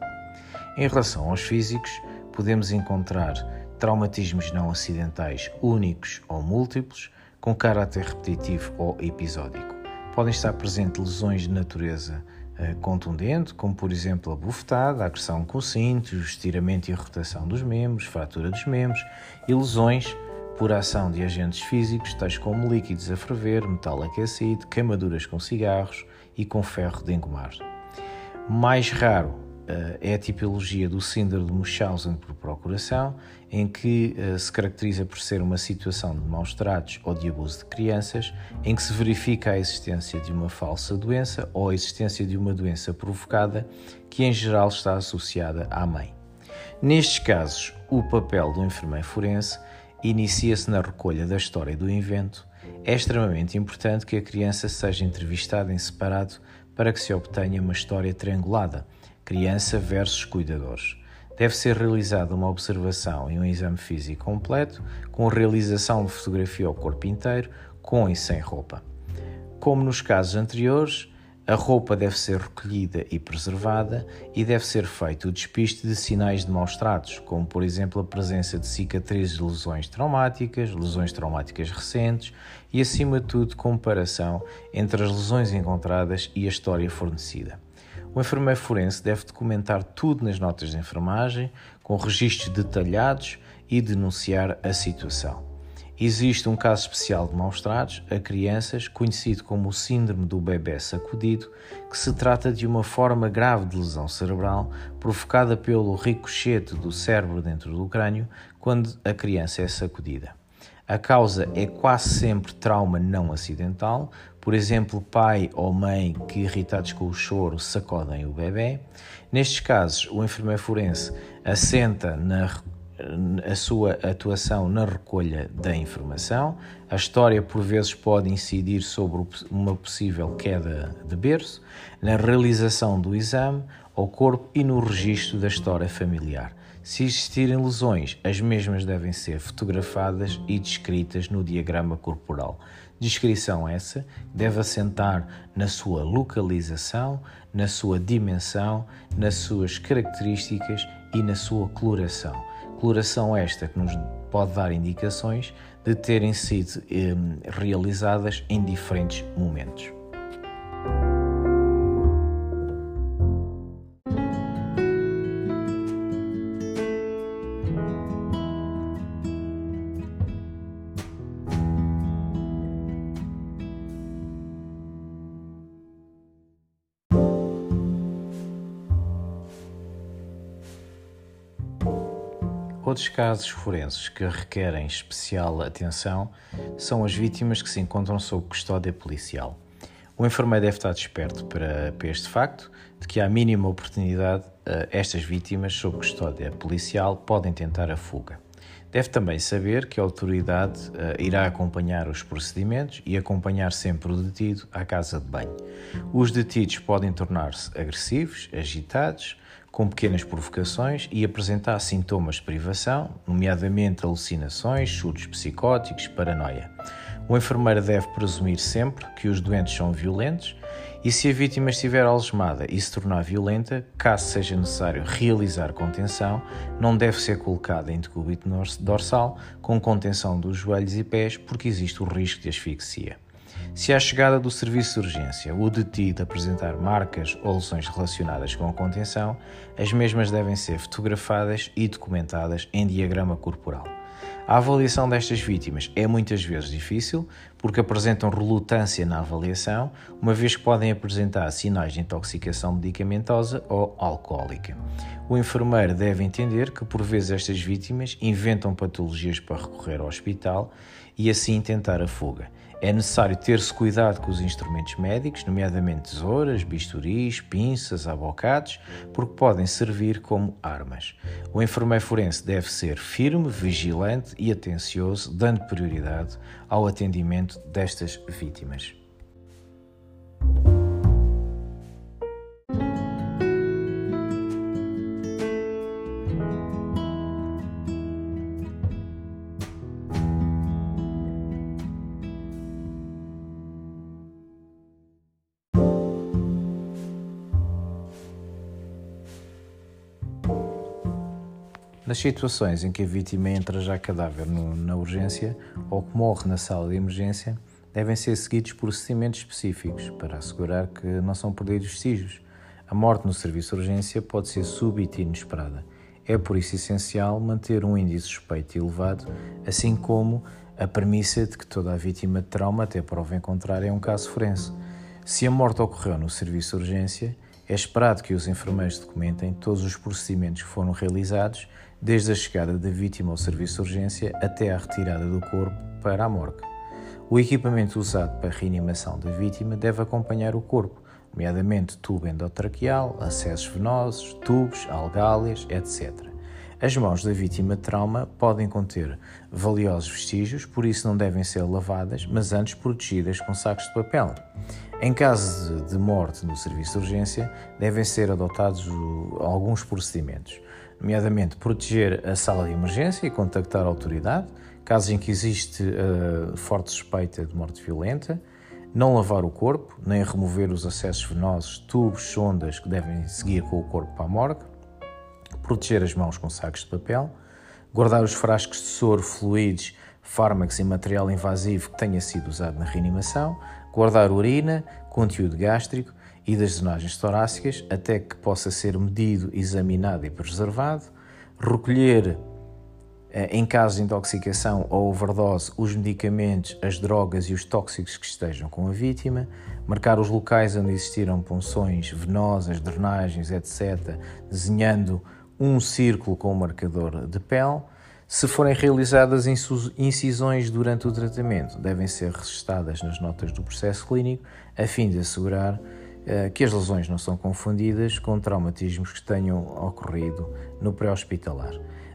Em relação aos físicos, podemos encontrar traumatismos não acidentais únicos ou múltiplos, com caráter repetitivo ou episódico. Podem estar presentes lesões de natureza eh, contundente, como por exemplo a bufetada, a agressão com cintos, o estiramento e a rotação dos membros, fratura dos membros e lesões por ação de agentes físicos, tais como líquidos a ferver, metal aquecido, queimaduras com cigarros e com ferro de engomar. Mais raro uh, é a tipologia do síndrome de Munchausen por procuração, em que uh, se caracteriza por ser uma situação de maus tratos ou de abuso de crianças, em que se verifica a existência de uma falsa doença ou a existência de uma doença provocada que, em geral, está associada à mãe. Nestes casos, o papel do enfermeiro forense inicia-se na recolha da história do invento, é extremamente importante que a criança seja entrevistada em separado para que se obtenha uma história triangulada, criança versus cuidadores. Deve ser realizada uma observação e um exame físico completo, com realização de fotografia ao corpo inteiro, com e sem roupa. Como nos casos anteriores, a roupa deve ser recolhida e preservada e deve ser feito o despiste de sinais de maus tratos, como por exemplo a presença de cicatrizes de lesões traumáticas, lesões traumáticas recentes e, acima de tudo, comparação entre as lesões encontradas e a história fornecida. O enfermeiro forense deve documentar tudo nas notas de enfermagem, com registros detalhados e denunciar a situação. Existe um caso especial de maus-tratos a crianças, conhecido como o síndrome do bebê sacudido, que se trata de uma forma grave de lesão cerebral provocada pelo ricochete do cérebro dentro do crânio quando a criança é sacudida. A causa é quase sempre trauma não acidental, por exemplo, pai ou mãe que, irritados com o choro, sacodem o bebê. Nestes casos, o enfermeiro forense assenta na a sua atuação na recolha da informação. A história, por vezes, pode incidir sobre uma possível queda de berço, na realização do exame ao corpo e no registro da história familiar. Se existirem lesões, as mesmas devem ser fotografadas e descritas no diagrama corporal. Descrição essa deve assentar na sua localização, na sua dimensão, nas suas características e na sua coloração coloração esta que nos pode dar indicações de terem sido eh, realizadas em diferentes momentos. Outros casos forenses que requerem especial atenção são as vítimas que se encontram sob custódia policial. O enfermeiro deve estar desperto para, para este facto de que, à mínima oportunidade, eh, estas vítimas sob custódia policial podem tentar a fuga. Deve também saber que a autoridade uh, irá acompanhar os procedimentos e acompanhar sempre o detido à casa de banho. Os detidos podem tornar-se agressivos, agitados, com pequenas provocações e apresentar sintomas de privação, nomeadamente alucinações, surtos psicóticos, paranoia. O enfermeiro deve presumir sempre que os doentes são violentos e, se a vítima estiver algemada e se tornar violenta, caso seja necessário realizar contenção, não deve ser colocada em decúbito dorsal com contenção dos joelhos e pés, porque existe o risco de asfixia. Se à chegada do serviço de urgência o detido apresentar marcas ou lesões relacionadas com a contenção, as mesmas devem ser fotografadas e documentadas em diagrama corporal. A avaliação destas vítimas é muitas vezes difícil porque apresentam relutância na avaliação, uma vez que podem apresentar sinais de intoxicação medicamentosa ou alcoólica. O enfermeiro deve entender que por vezes estas vítimas inventam patologias para recorrer ao hospital e assim tentar a fuga. É necessário ter-se cuidado com os instrumentos médicos, nomeadamente tesouras, bisturis, pinças, abocados, porque podem servir como armas. O enfermeiro forense deve ser firme, vigilante e atencioso, dando prioridade ao atendimento destas vítimas. Nas situações em que a vítima entra já cadáver no, na urgência ou que morre na sala de emergência, devem ser seguidos procedimentos específicos para assegurar que não são perdidos vestígios. A morte no serviço de urgência pode ser súbita e inesperada. É por isso essencial manter um índice suspeito elevado, assim como a premissa de que toda a vítima de trauma, até prova em contrário, é um caso forense. Se a morte ocorreu no serviço de urgência, é esperado que os enfermeiros documentem todos os procedimentos que foram realizados desde a chegada da vítima ao serviço de urgência até a retirada do corpo para a morgue. O equipamento usado para a reanimação da vítima deve acompanhar o corpo, nomeadamente tubo endotraqueal, acessos venosos, tubos, algálias, etc. As mãos da vítima de trauma podem conter valiosos vestígios, por isso não devem ser lavadas, mas antes protegidas com sacos de papel. Em caso de morte no serviço de urgência, devem ser adotados alguns procedimentos nomeadamente proteger a sala de emergência e contactar a autoridade, caso em que existe uh, forte suspeita de morte violenta, não lavar o corpo, nem remover os acessos venosos, tubos, sondas que devem seguir com o corpo para a morgue, proteger as mãos com sacos de papel, guardar os frascos de soro, fluidos, fármacos e material invasivo que tenha sido usado na reanimação, guardar urina, conteúdo gástrico e das drenagens torácicas até que possa ser medido, examinado e preservado, recolher eh, em caso de intoxicação ou overdose os medicamentos, as drogas e os tóxicos que estejam com a vítima, marcar os locais onde existiram punções venosas, drenagens, etc., desenhando um círculo com o um marcador de pele. Se forem realizadas incisões durante o tratamento, devem ser registadas nas notas do processo clínico, a fim de assegurar que as lesões não são confundidas com traumatismos que tenham ocorrido no pré-hospitalar.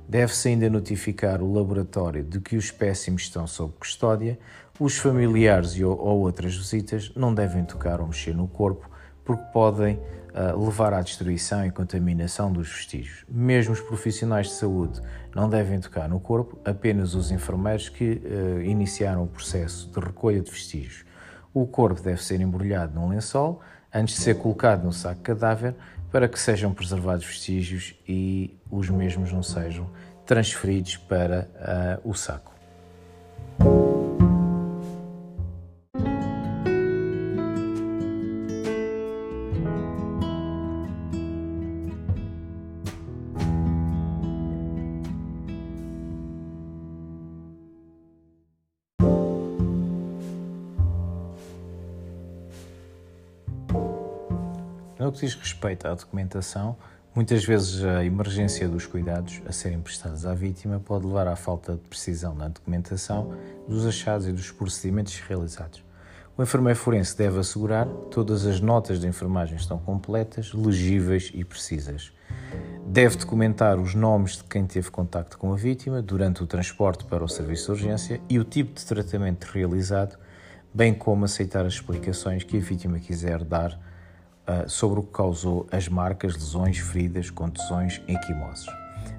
Deve-se ainda notificar o laboratório de que os espécimes estão sob custódia. Os familiares ou outras visitas não devem tocar ou mexer no corpo porque podem uh, levar à destruição e contaminação dos vestígios. Mesmo os profissionais de saúde não devem tocar no corpo, apenas os enfermeiros que uh, iniciaram o processo de recolha de vestígios. O corpo deve ser embrulhado num lençol antes de ser colocado no saco cadáver para que sejam preservados vestígios e os mesmos não sejam transferidos para uh, o saco. No que diz respeito à documentação, muitas vezes a emergência dos cuidados a serem prestados à vítima pode levar à falta de precisão na documentação dos achados e dos procedimentos realizados. O enfermeiro forense deve assegurar que todas as notas de enfermagem estão completas, legíveis e precisas. Deve documentar os nomes de quem teve contacto com a vítima durante o transporte para o serviço de urgência e o tipo de tratamento realizado, bem como aceitar as explicações que a vítima quiser dar sobre o que causou as marcas, lesões, feridas, contusões equimoses.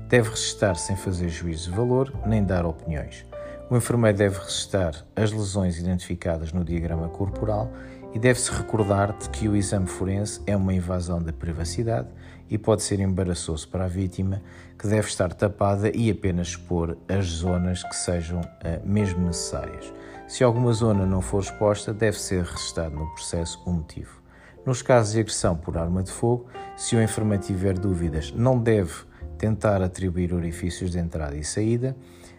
Deve resistar sem fazer juízo de valor nem dar opiniões. O enfermeiro deve resistar as lesões identificadas no diagrama corporal e deve-se recordar de que o exame forense é uma invasão da privacidade e pode ser embaraçoso para a vítima, que deve estar tapada e apenas expor as zonas que sejam uh, mesmo necessárias. Se alguma zona não for exposta, deve ser registado no processo o motivo. Nos casos de agressão por arma de fogo, se o enfermeiro tiver dúvidas, não deve tentar atribuir orifícios de entrada e saída,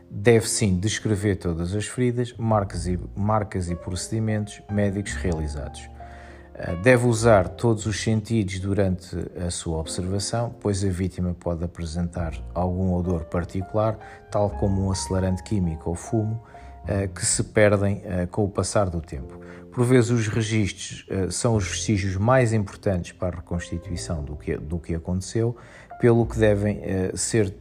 deve sim descrever todas as feridas, marcas e, marcas e procedimentos médicos realizados. Ah, deve usar todos os sentidos durante a sua observação, pois a vítima pode apresentar algum odor particular, tal como um acelerante químico ou fumo, ah, que se perdem ah, com o passar do tempo. Por vezes, os registros são os vestígios mais importantes para a reconstituição do que, do que aconteceu, pelo que devem ser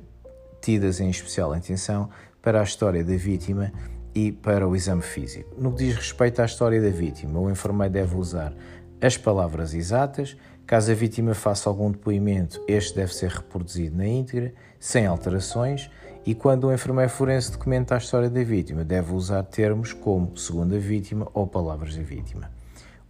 tidas em especial atenção para a história da vítima e para o exame físico. No que diz respeito à história da vítima, o enfermeiro deve usar as palavras exatas. Caso a vítima faça algum depoimento, este deve ser reproduzido na íntegra, sem alterações. E quando o enfermeiro forense documenta a história da vítima, deve usar termos como segundo a vítima ou palavras da vítima.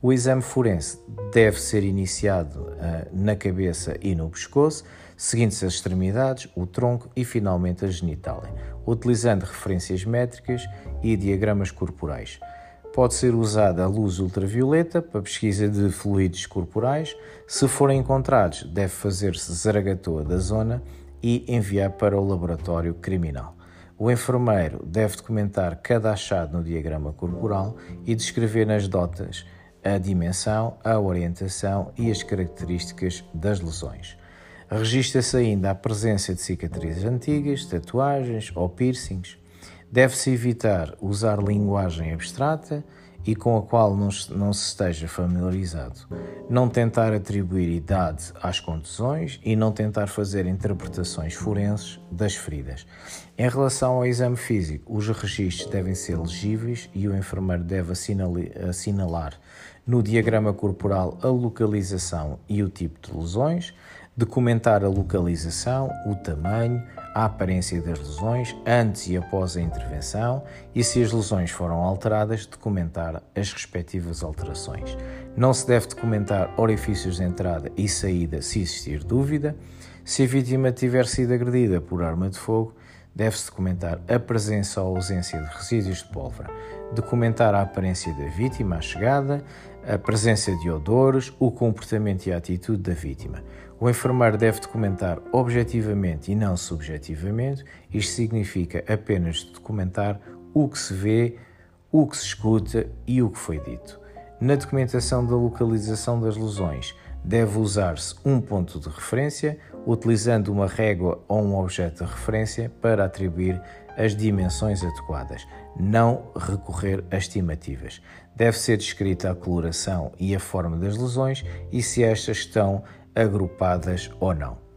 O exame forense deve ser iniciado uh, na cabeça e no pescoço, seguindo-se as extremidades, o tronco e finalmente a genitália, utilizando referências métricas e diagramas corporais. Pode ser usada a luz ultravioleta para pesquisa de fluidos corporais. Se forem encontrados, deve fazer-se zaragatoa da zona e enviar para o laboratório criminal. O enfermeiro deve documentar cada achado no diagrama corporal e descrever nas dotas a dimensão, a orientação e as características das lesões. Registra-se ainda a presença de cicatrizes antigas, tatuagens ou piercings. Deve-se evitar usar linguagem abstrata e com a qual não, não se esteja familiarizado. Não tentar atribuir idade às contusões e não tentar fazer interpretações forenses das feridas. Em relação ao exame físico, os registros devem ser legíveis e o enfermeiro deve assinalar no diagrama corporal a localização e o tipo de lesões, documentar a localização, o tamanho, a aparência das lesões antes e após a intervenção e, se as lesões foram alteradas, documentar as respectivas alterações. Não se deve documentar orifícios de entrada e saída se existir dúvida. Se a vítima tiver sido agredida por arma de fogo, deve-se documentar a presença ou ausência de resíduos de pólvora, documentar a aparência da vítima à chegada, a presença de odores, o comportamento e a atitude da vítima. O enfermeiro deve documentar objetivamente e não subjetivamente. Isto significa apenas documentar o que se vê, o que se escuta e o que foi dito. Na documentação da localização das lesões, deve usar-se um ponto de referência, utilizando uma régua ou um objeto de referência para atribuir as dimensões adequadas, não recorrer a estimativas. Deve ser descrita a coloração e a forma das lesões e se estas estão agrupadas ou não.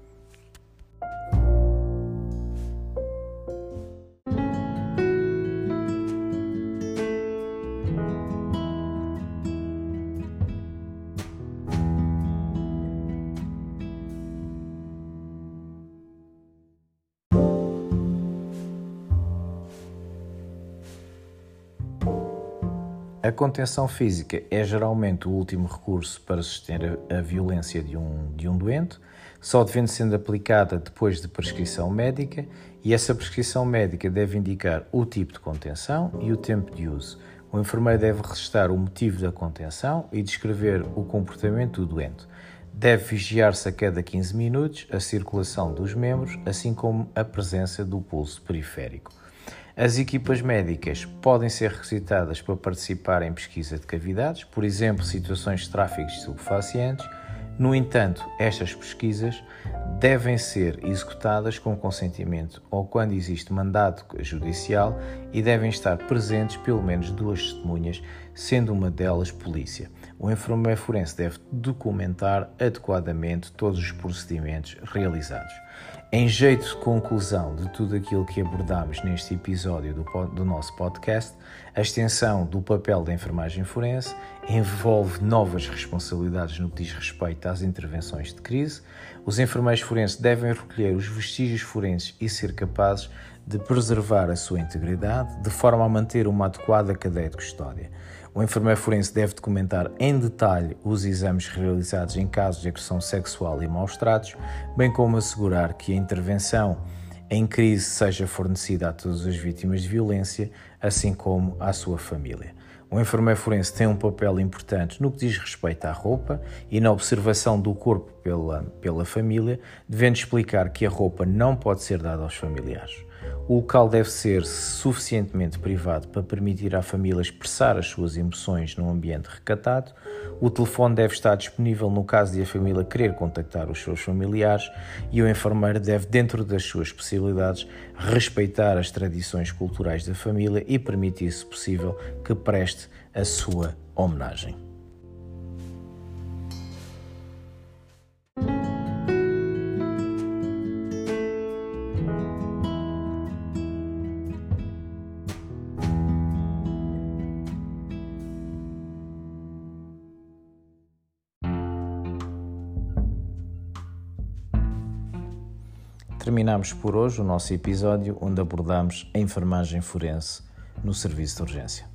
Contenção física é geralmente o último recurso para suster a violência de um, de um doente, só devendo sendo aplicada depois de prescrição médica, e essa prescrição médica deve indicar o tipo de contenção e o tempo de uso. O enfermeiro deve registrar o motivo da contenção e descrever o comportamento do doente. Deve vigiar-se a cada 15 minutos a circulação dos membros, assim como a presença do pulso periférico. As equipas médicas podem ser requisitadas para participar em pesquisa de cavidades, por exemplo, situações de tráfico de estupefacientes. No entanto, estas pesquisas devem ser executadas com consentimento ou quando existe mandado judicial e devem estar presentes pelo menos duas testemunhas, sendo uma delas polícia. O enfermeiro forense deve documentar adequadamente todos os procedimentos realizados. Em jeito de conclusão de tudo aquilo que abordámos neste episódio do, do, nosso podcast, a extensão do papel da enfermagem forense envolve novas responsabilidades no que diz respeito às intervenções de crise. Os enfermeiros forenses devem recolher os vestígios forenses e ser capazes de preservar a sua integridade, de forma a manter uma adequada cadeia de custódia. O enfermeiro forense deve documentar em detalhe os exames realizados em casos de agressão sexual e maus tratos, bem como assegurar que a intervenção em crise seja fornecida a todas as vítimas de violência, assim como à sua família. O enfermeiro forense tem um papel importante no que diz respeito à roupa e na observação do corpo pela, pela família, devendo explicar que a roupa não pode ser dada aos familiares. O local deve ser suficientemente privado para permitir à família expressar as suas emoções num ambiente recatado. O telefone deve estar disponível no caso de a família querer contactar os seus familiares e o enfermeiro deve, dentro das suas possibilidades, respeitar as tradições culturais da família e permitir, se possível, que preste a sua homenagem. Terminamos por hoje o nosso episódio onde abordamos a enfermagem forense no serviço de urgência.